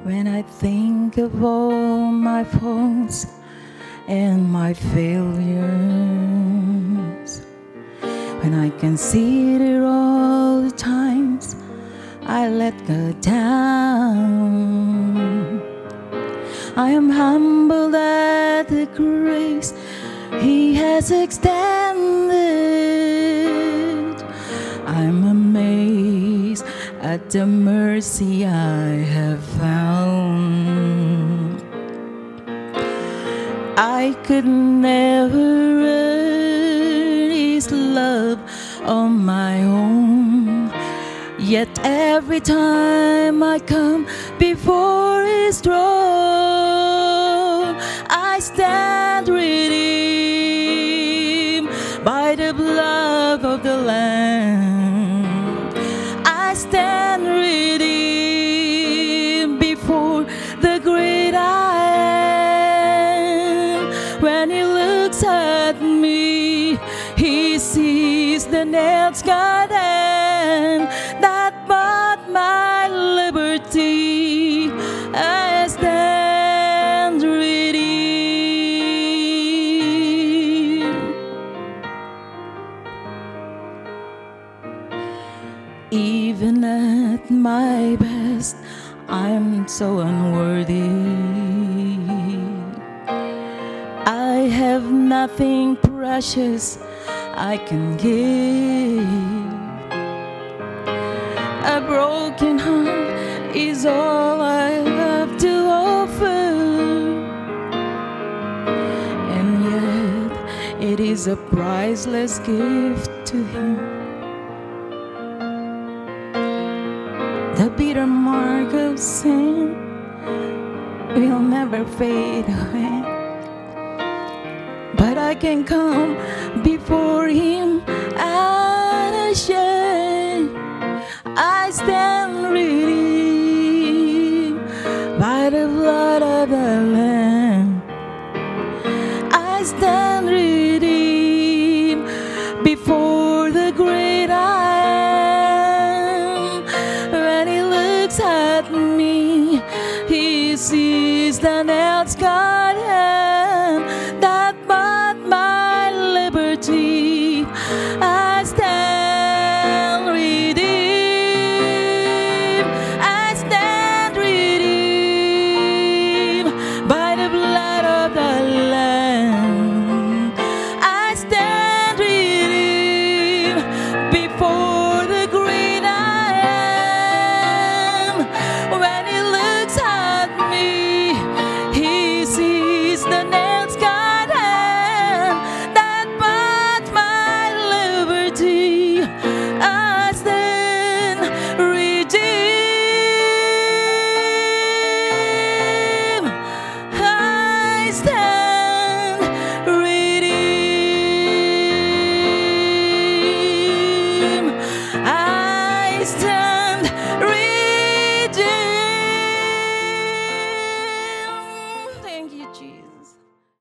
When I think of all my faults and my failures, when I consider all the times I let God down, I am humbled at the grace He has extended. I'm amazed at the mercy I have found. I could never earn His love on my own. Yet every time I come before His throne, When He looks at me, He sees the nails and that bought my liberty. I stand redeemed. Even at my best, I'm so unworthy. Have nothing precious I can give. A broken heart is all I have to offer. And yet, it is a priceless gift to Him. The bitter mark of sin will never fade away. But I can come before Him unashamed. I stand redeemed by the blood of the Lamb. I stand redeemed before the great I am. When He looks at me, He sees the I stand.